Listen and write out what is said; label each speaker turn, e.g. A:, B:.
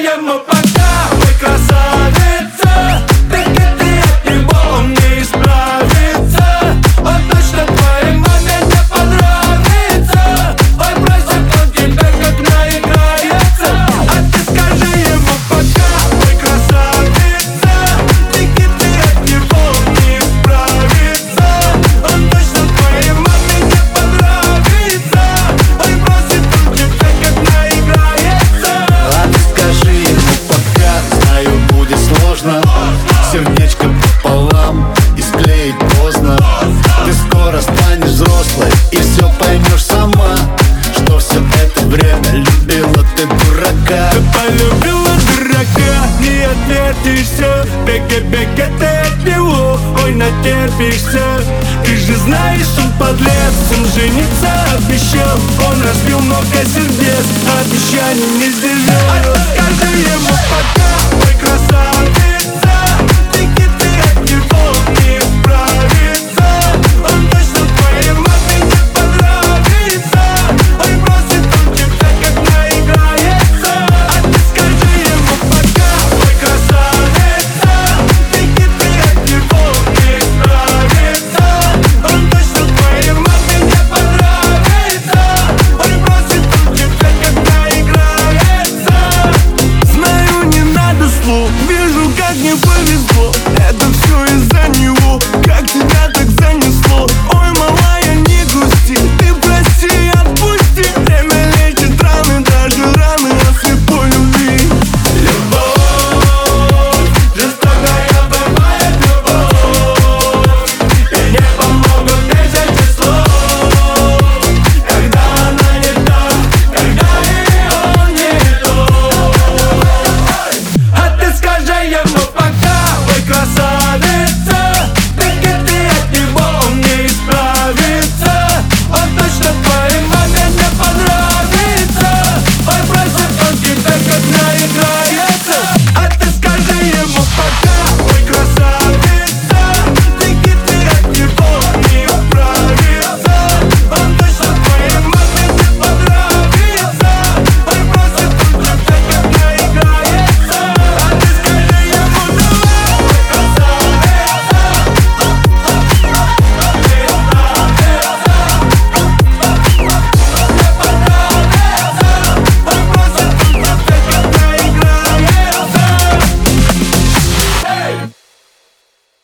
A: I am a натерпишься Бега, бега, ты от него, ой, натерпишься Ты же знаешь, он подлец, он жениться обещал. Он разбил много сердец, обещаний не сдержал Вижу, как не повезло.